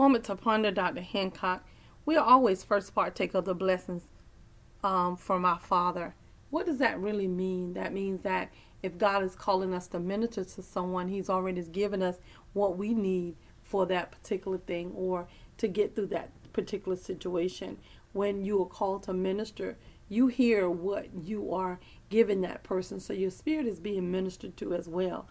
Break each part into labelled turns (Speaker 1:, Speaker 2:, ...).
Speaker 1: Moment to ponder, Dr. Hancock. We always first partake of the blessings um, from our Father. What does that really mean? That means that if God is calling us to minister to someone, He's already given us what we need for that particular thing or to get through that particular situation. When you are called to minister, you hear what you are giving that person. So your spirit is being ministered to as well.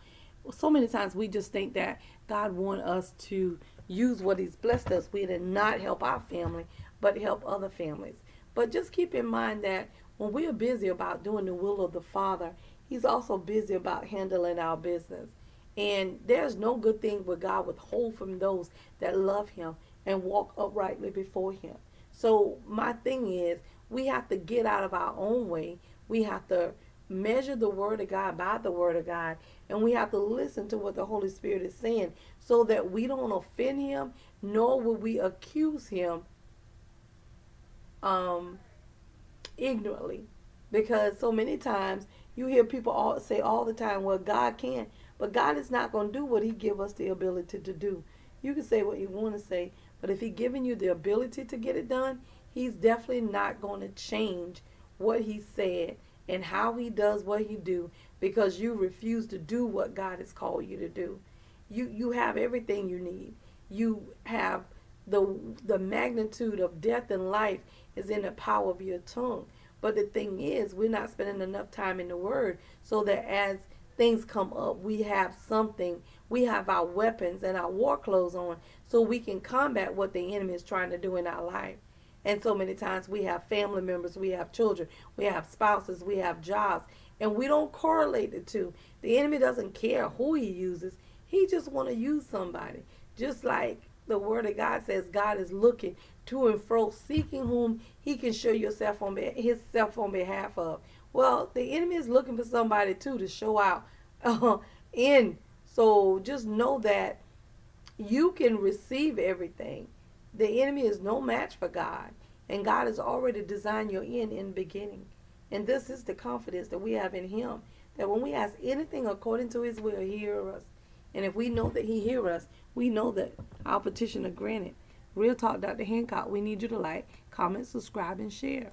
Speaker 1: So many times we just think that God wants us to use what He's blessed us with and not help our family, but help other families. But just keep in mind that when we are busy about doing the will of the Father, He's also busy about handling our business. And there's no good thing where God withhold from those that love Him and walk uprightly before Him. So my thing is, we have to get out of our own way. We have to measure the Word of God by the Word of God, and we have to listen to what the Holy Spirit is saying, so that we don't offend Him, nor will we accuse Him um, ignorantly. Because so many times you hear people all say all the time, "Well, God can't," but God is not going to do what He give us the ability to do. You can say what you want to say, but if He giving you the ability to get it done, He's definitely not going to change what He said and how He does what He do because you refuse to do what God has called you to do. You you have everything you need. You have the the magnitude of death and life is in the power of your tongue. But the thing is, we're not spending enough time in the Word so that as things come up, we have something, we have our weapons and our war clothes on so we can combat what the enemy is trying to do in our life. And so many times we have family members, we have children, we have spouses, we have jobs, and we don't correlate the two. The enemy doesn't care who he uses. He just want to use somebody. Just like the word of God says God is looking to and fro, seeking whom he can show yourself on his self on behalf of. Well, the enemy is looking for somebody too to show out uh, in. So just know that you can receive everything. The enemy is no match for God, and God has already designed your end in the beginning. And this is the confidence that we have in Him that when we ask anything according to His will, He hears us. And if we know that He hears us, we know that our petition is granted. Real Talk, Dr. Hancock, we need you to like, comment, subscribe, and share.